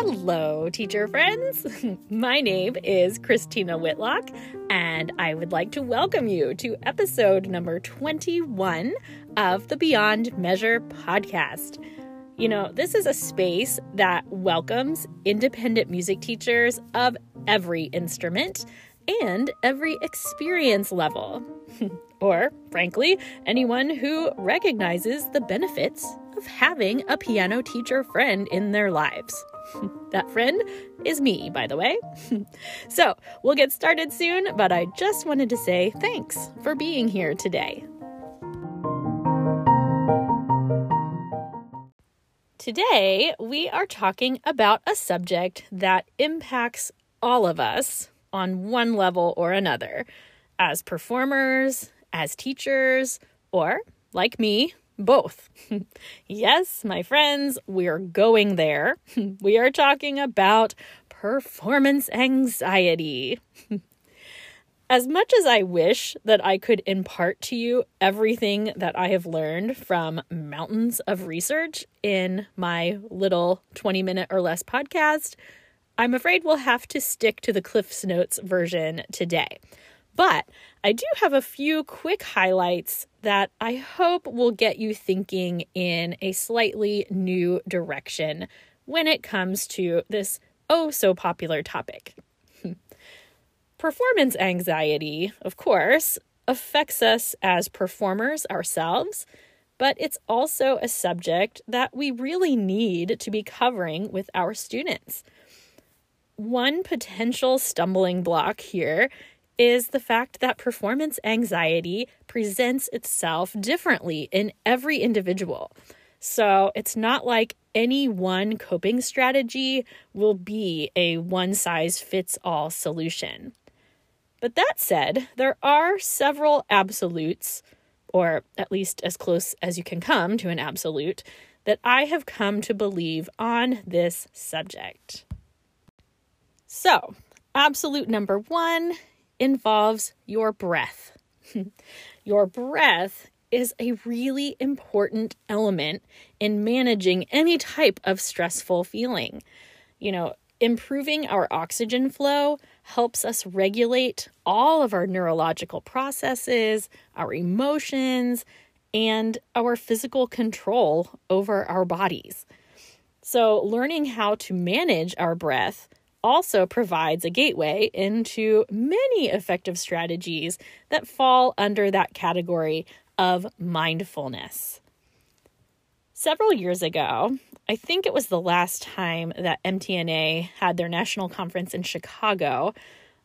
Hello, teacher friends. My name is Christina Whitlock, and I would like to welcome you to episode number 21 of the Beyond Measure podcast. You know, this is a space that welcomes independent music teachers of every instrument and every experience level. or, frankly, anyone who recognizes the benefits of having a piano teacher friend in their lives. that friend is me, by the way. so, we'll get started soon, but I just wanted to say thanks for being here today. Today, we are talking about a subject that impacts all of us on one level or another as performers, as teachers, or, like me, both. yes, my friends, we're going there. we are talking about performance anxiety. as much as I wish that I could impart to you everything that I have learned from mountains of research in my little 20 minute or less podcast, I'm afraid we'll have to stick to the Cliff's Notes version today. But I do have a few quick highlights that I hope will get you thinking in a slightly new direction when it comes to this oh so popular topic. Performance anxiety, of course, affects us as performers ourselves, but it's also a subject that we really need to be covering with our students. One potential stumbling block here is the fact that performance anxiety presents itself differently in every individual. So it's not like any one coping strategy will be a one size fits all solution. But that said, there are several absolutes, or at least as close as you can come to an absolute, that I have come to believe on this subject. So, absolute number one involves your breath. your breath is a really important element in managing any type of stressful feeling. You know, improving our oxygen flow helps us regulate all of our neurological processes, our emotions, and our physical control over our bodies. So, learning how to manage our breath also provides a gateway into many effective strategies that fall under that category of mindfulness. Several years ago, I think it was the last time that MTNA had their national conference in Chicago,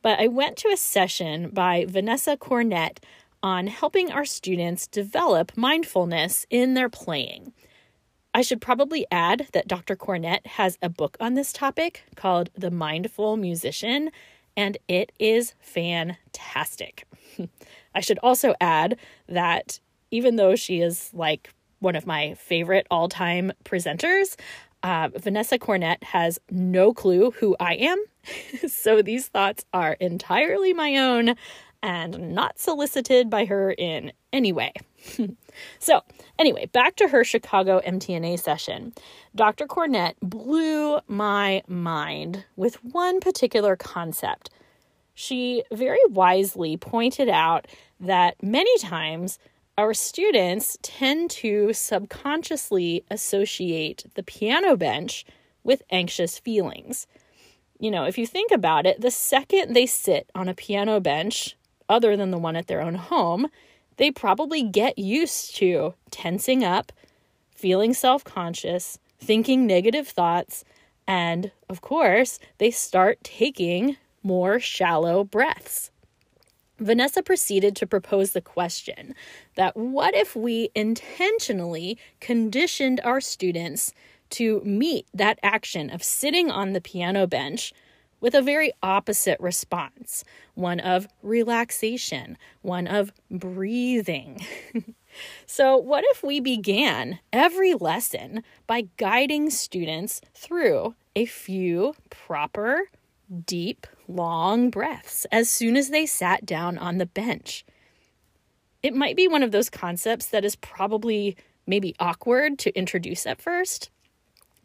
but I went to a session by Vanessa Cornett on helping our students develop mindfulness in their playing. I should probably add that Dr. Cornett has a book on this topic called The Mindful Musician, and it is fantastic. I should also add that even though she is like one of my favorite all time presenters, uh, Vanessa Cornett has no clue who I am. so these thoughts are entirely my own and not solicited by her in any way. so, anyway, back to her Chicago MTNA session. Dr. Cornett blew my mind with one particular concept. She very wisely pointed out that many times our students tend to subconsciously associate the piano bench with anxious feelings. You know, if you think about it, the second they sit on a piano bench, other than the one at their own home, they probably get used to tensing up, feeling self conscious, thinking negative thoughts, and of course, they start taking more shallow breaths. Vanessa proceeded to propose the question that what if we intentionally conditioned our students to meet that action of sitting on the piano bench with a very opposite response one of relaxation, one of breathing. so, what if we began every lesson by guiding students through a few proper, deep, long breaths as soon as they sat down on the bench? It might be one of those concepts that is probably maybe awkward to introduce at first,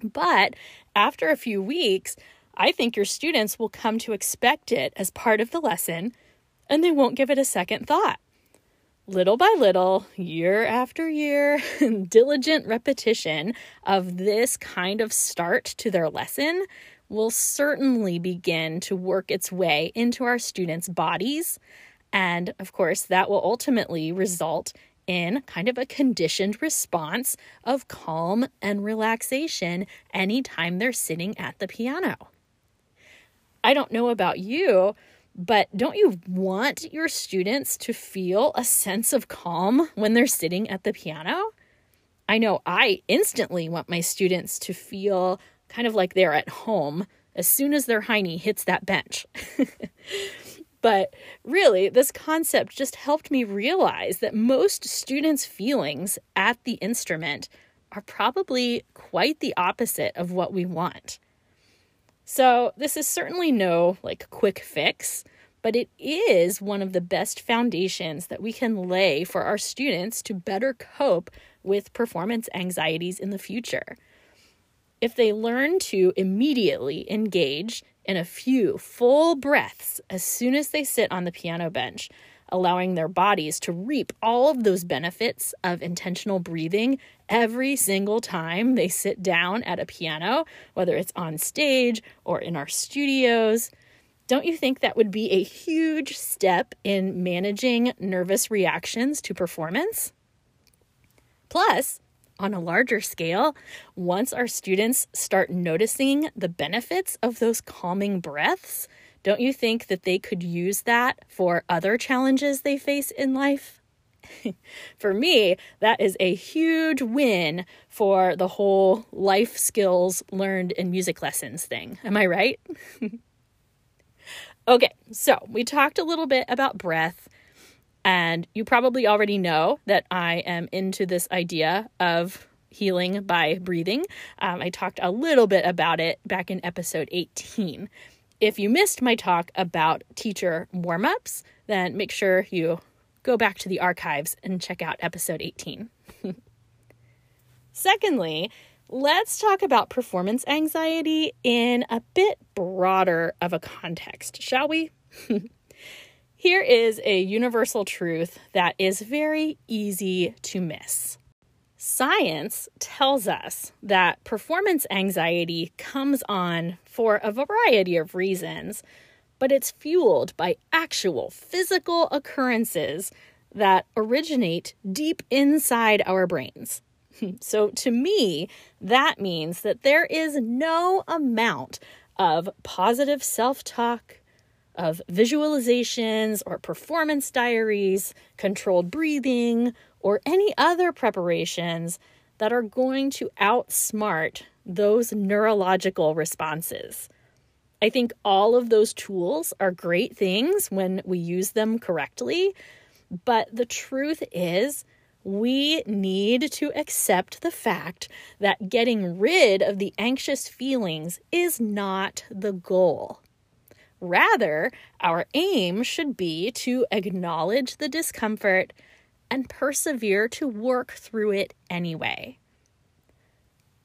But after a few weeks, I think your students will come to expect it as part of the lesson and they won't give it a second thought. Little by little, year after year, diligent repetition of this kind of start to their lesson will certainly begin to work its way into our students' bodies. And of course, that will ultimately result in kind of a conditioned response of calm and relaxation anytime they're sitting at the piano. I don't know about you, but don't you want your students to feel a sense of calm when they're sitting at the piano? I know I instantly want my students to feel kind of like they're at home as soon as their hiney hits that bench. but really, this concept just helped me realize that most students' feelings at the instrument are probably quite the opposite of what we want. So, this is certainly no like quick fix, but it is one of the best foundations that we can lay for our students to better cope with performance anxieties in the future. If they learn to immediately engage in a few full breaths as soon as they sit on the piano bench, allowing their bodies to reap all of those benefits of intentional breathing every single time they sit down at a piano, whether it's on stage or in our studios. Don't you think that would be a huge step in managing nervous reactions to performance? Plus, on a larger scale, once our students start noticing the benefits of those calming breaths, don't you think that they could use that for other challenges they face in life? for me, that is a huge win for the whole life skills learned in music lessons thing. Am I right? okay, so we talked a little bit about breath, and you probably already know that I am into this idea of healing by breathing. Um, I talked a little bit about it back in episode 18. If you missed my talk about teacher warm ups, then make sure you go back to the archives and check out episode 18. Secondly, let's talk about performance anxiety in a bit broader of a context, shall we? Here is a universal truth that is very easy to miss. Science tells us that performance anxiety comes on for a variety of reasons, but it's fueled by actual physical occurrences that originate deep inside our brains. So, to me, that means that there is no amount of positive self talk, of visualizations or performance diaries, controlled breathing, or any other preparations that are going to outsmart those neurological responses. I think all of those tools are great things when we use them correctly, but the truth is, we need to accept the fact that getting rid of the anxious feelings is not the goal. Rather, our aim should be to acknowledge the discomfort and persevere to work through it anyway.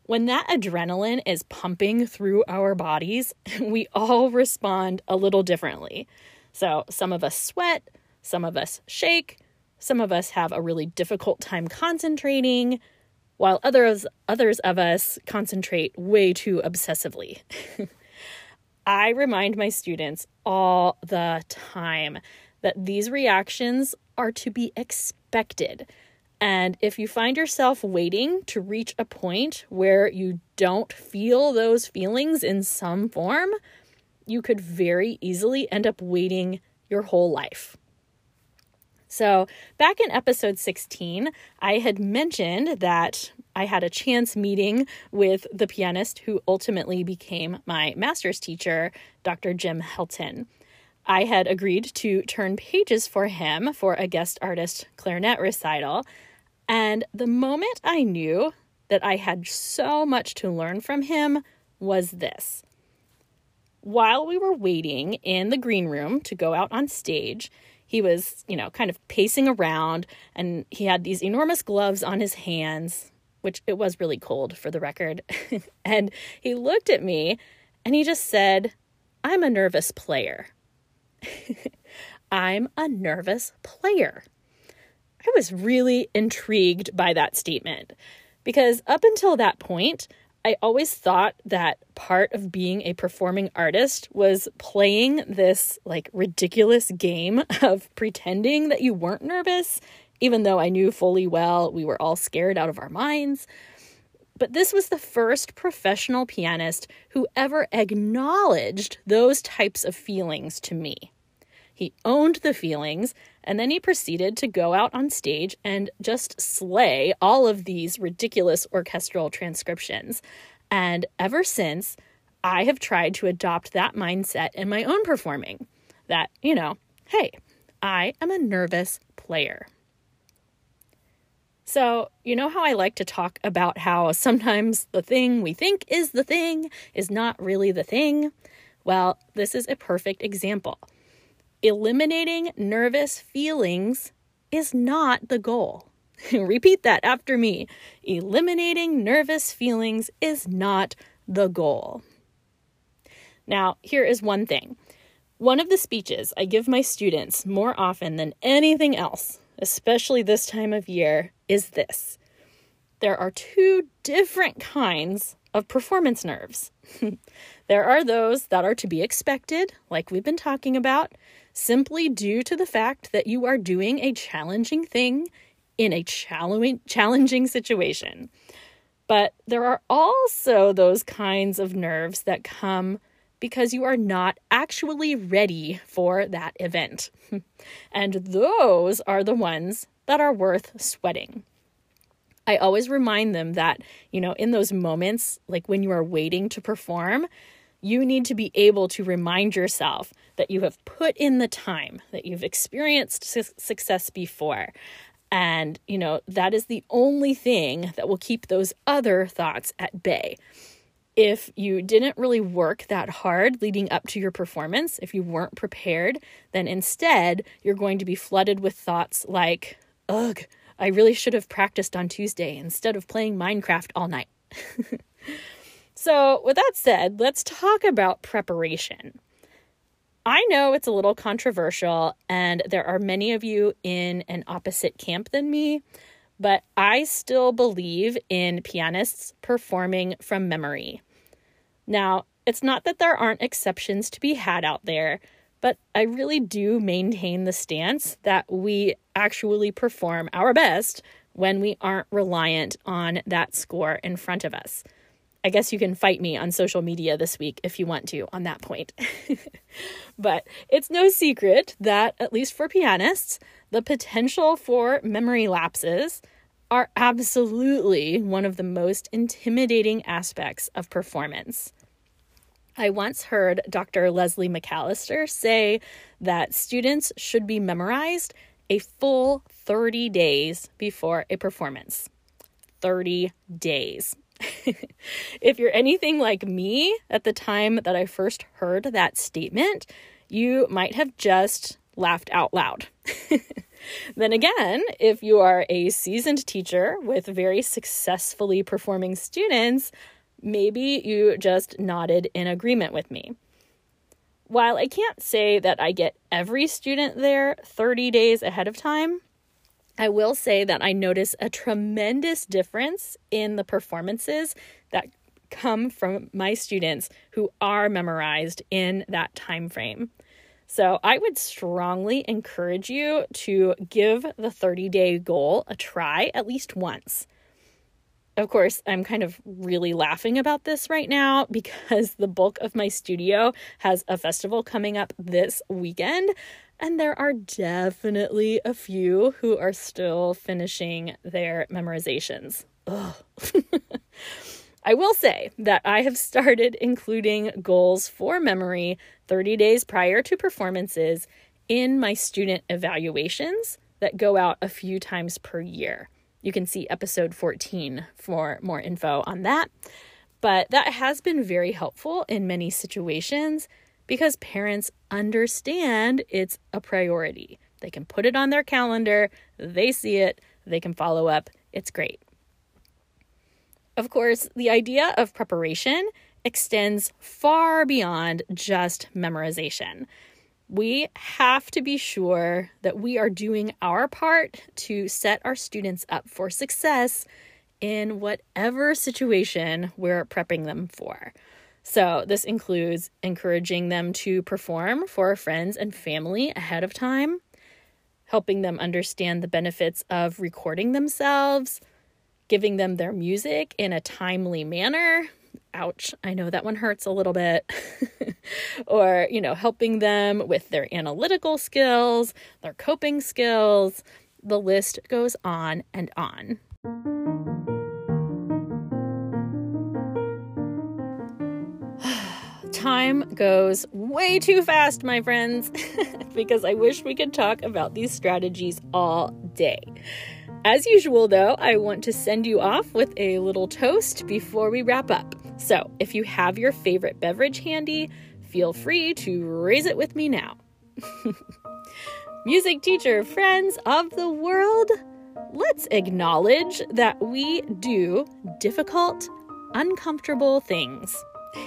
When that adrenaline is pumping through our bodies, we all respond a little differently. So, some of us sweat, some of us shake, some of us have a really difficult time concentrating, while others others of us concentrate way too obsessively. I remind my students all the time that these reactions are to be expected. And if you find yourself waiting to reach a point where you don't feel those feelings in some form, you could very easily end up waiting your whole life. So, back in episode 16, I had mentioned that I had a chance meeting with the pianist who ultimately became my master's teacher, Dr. Jim Helton. I had agreed to turn pages for him for a guest artist clarinet recital. And the moment I knew that I had so much to learn from him was this. While we were waiting in the green room to go out on stage, he was, you know, kind of pacing around and he had these enormous gloves on his hands, which it was really cold for the record. and he looked at me and he just said, I'm a nervous player. I'm a nervous player. I was really intrigued by that statement because up until that point, I always thought that part of being a performing artist was playing this like ridiculous game of pretending that you weren't nervous, even though I knew fully well we were all scared out of our minds. But this was the first professional pianist who ever acknowledged those types of feelings to me. He owned the feelings, and then he proceeded to go out on stage and just slay all of these ridiculous orchestral transcriptions. And ever since, I have tried to adopt that mindset in my own performing that, you know, hey, I am a nervous player. So, you know how I like to talk about how sometimes the thing we think is the thing is not really the thing? Well, this is a perfect example. Eliminating nervous feelings is not the goal. Repeat that after me. Eliminating nervous feelings is not the goal. Now, here is one thing. One of the speeches I give my students more often than anything else especially this time of year, is this there are two different kinds of performance nerves. there are those that are to be expected, like we've been talking about, simply due to the fact that you are doing a challenging thing in a challenging situation. But there are also those kinds of nerves that come because you are not actually ready for that event. and those are the ones that are worth sweating. I always remind them that, you know, in those moments, like when you are waiting to perform, you need to be able to remind yourself that you have put in the time, that you've experienced su- success before. And, you know, that is the only thing that will keep those other thoughts at bay if you didn't really work that hard leading up to your performance, if you weren't prepared, then instead you're going to be flooded with thoughts like, ugh, I really should have practiced on Tuesday instead of playing Minecraft all night. so, with that said, let's talk about preparation. I know it's a little controversial, and there are many of you in an opposite camp than me, but I still believe in pianists performing from memory. Now, it's not that there aren't exceptions to be had out there, but I really do maintain the stance that we actually perform our best when we aren't reliant on that score in front of us. I guess you can fight me on social media this week if you want to on that point. but it's no secret that, at least for pianists, the potential for memory lapses are absolutely one of the most intimidating aspects of performance. I once heard Dr. Leslie McAllister say that students should be memorized a full 30 days before a performance. 30 days. if you're anything like me at the time that I first heard that statement, you might have just laughed out loud. then again, if you are a seasoned teacher with very successfully performing students, maybe you just nodded in agreement with me. While I can't say that I get every student there 30 days ahead of time, I will say that I notice a tremendous difference in the performances that come from my students who are memorized in that time frame. So, I would strongly encourage you to give the 30 day goal a try at least once. Of course, I'm kind of really laughing about this right now because the bulk of my studio has a festival coming up this weekend, and there are definitely a few who are still finishing their memorizations. I will say that I have started including goals for memory 30 days prior to performances in my student evaluations that go out a few times per year. You can see episode 14 for more info on that. But that has been very helpful in many situations because parents understand it's a priority. They can put it on their calendar, they see it, they can follow up. It's great. Of course, the idea of preparation extends far beyond just memorization. We have to be sure that we are doing our part to set our students up for success in whatever situation we're prepping them for. So, this includes encouraging them to perform for friends and family ahead of time, helping them understand the benefits of recording themselves, giving them their music in a timely manner. Ouch, I know that one hurts a little bit. or, you know, helping them with their analytical skills, their coping skills. The list goes on and on. time goes way too fast, my friends, because I wish we could talk about these strategies all day. As usual, though, I want to send you off with a little toast before we wrap up. So, if you have your favorite beverage handy, feel free to raise it with me now. Music teacher friends of the world, let's acknowledge that we do difficult, uncomfortable things.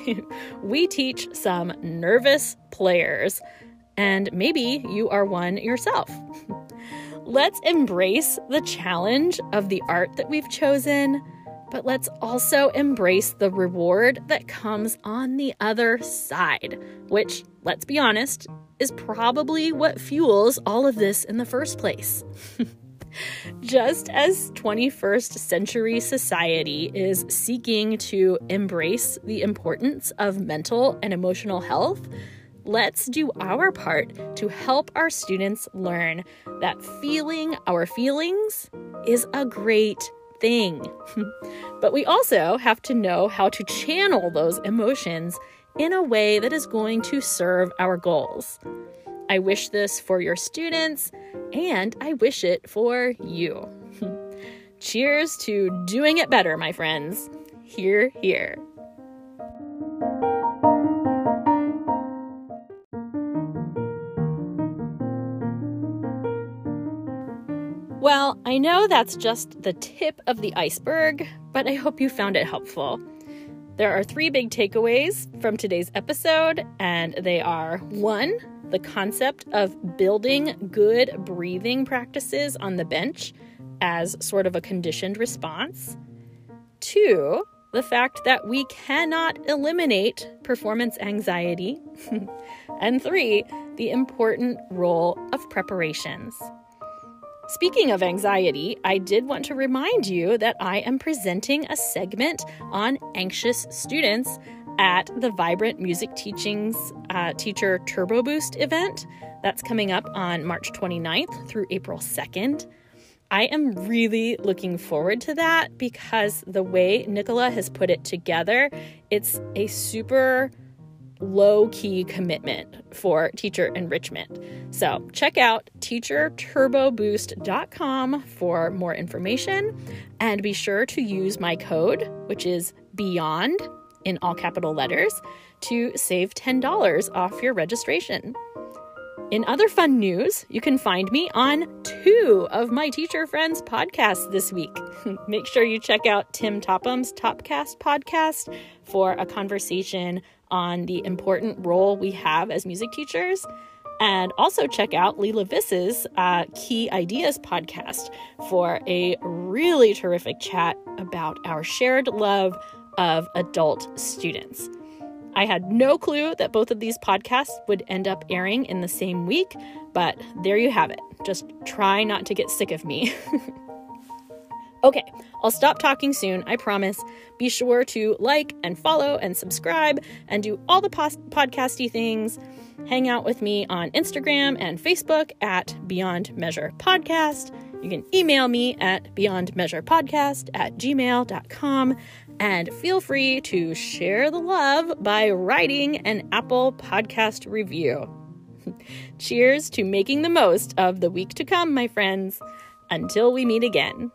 we teach some nervous players, and maybe you are one yourself. let's embrace the challenge of the art that we've chosen, but let's also embrace the reward that comes on the other side, which, let's be honest, is probably what fuels all of this in the first place. Just as 21st century society is seeking to embrace the importance of mental and emotional health, let's do our part to help our students learn that feeling our feelings is a great thing. but we also have to know how to channel those emotions in a way that is going to serve our goals. I wish this for your students, and I wish it for you. Cheers to doing it better, my friends. Here, here. I know that's just the tip of the iceberg, but I hope you found it helpful. There are three big takeaways from today's episode, and they are one, the concept of building good breathing practices on the bench as sort of a conditioned response. Two, the fact that we cannot eliminate performance anxiety. and three, the important role of preparations. Speaking of anxiety, I did want to remind you that I am presenting a segment on anxious students at the Vibrant Music Teachings uh, Teacher Turbo Boost event. That's coming up on March 29th through April 2nd. I am really looking forward to that because the way Nicola has put it together, it's a super low key commitment for teacher enrichment. So check out teacherturboboost.com for more information and be sure to use my code, which is BEYOND in all capital letters to save $10 off your registration. In other fun news, you can find me on two of my teacher friends' podcasts this week. Make sure you check out Tim Topham's Topcast podcast for a conversation on the important role we have as music teachers. And also check out Leela Viss's uh, Key Ideas podcast for a really terrific chat about our shared love of adult students. I had no clue that both of these podcasts would end up airing in the same week, but there you have it. Just try not to get sick of me. okay, I'll stop talking soon, I promise. Be sure to like and follow and subscribe and do all the pos- podcasty things. Hang out with me on Instagram and Facebook at Beyond Measure Podcast. You can email me at beyondmeasurepodcast at gmail.com and feel free to share the love by writing an Apple podcast review. Cheers to making the most of the week to come, my friends. Until we meet again.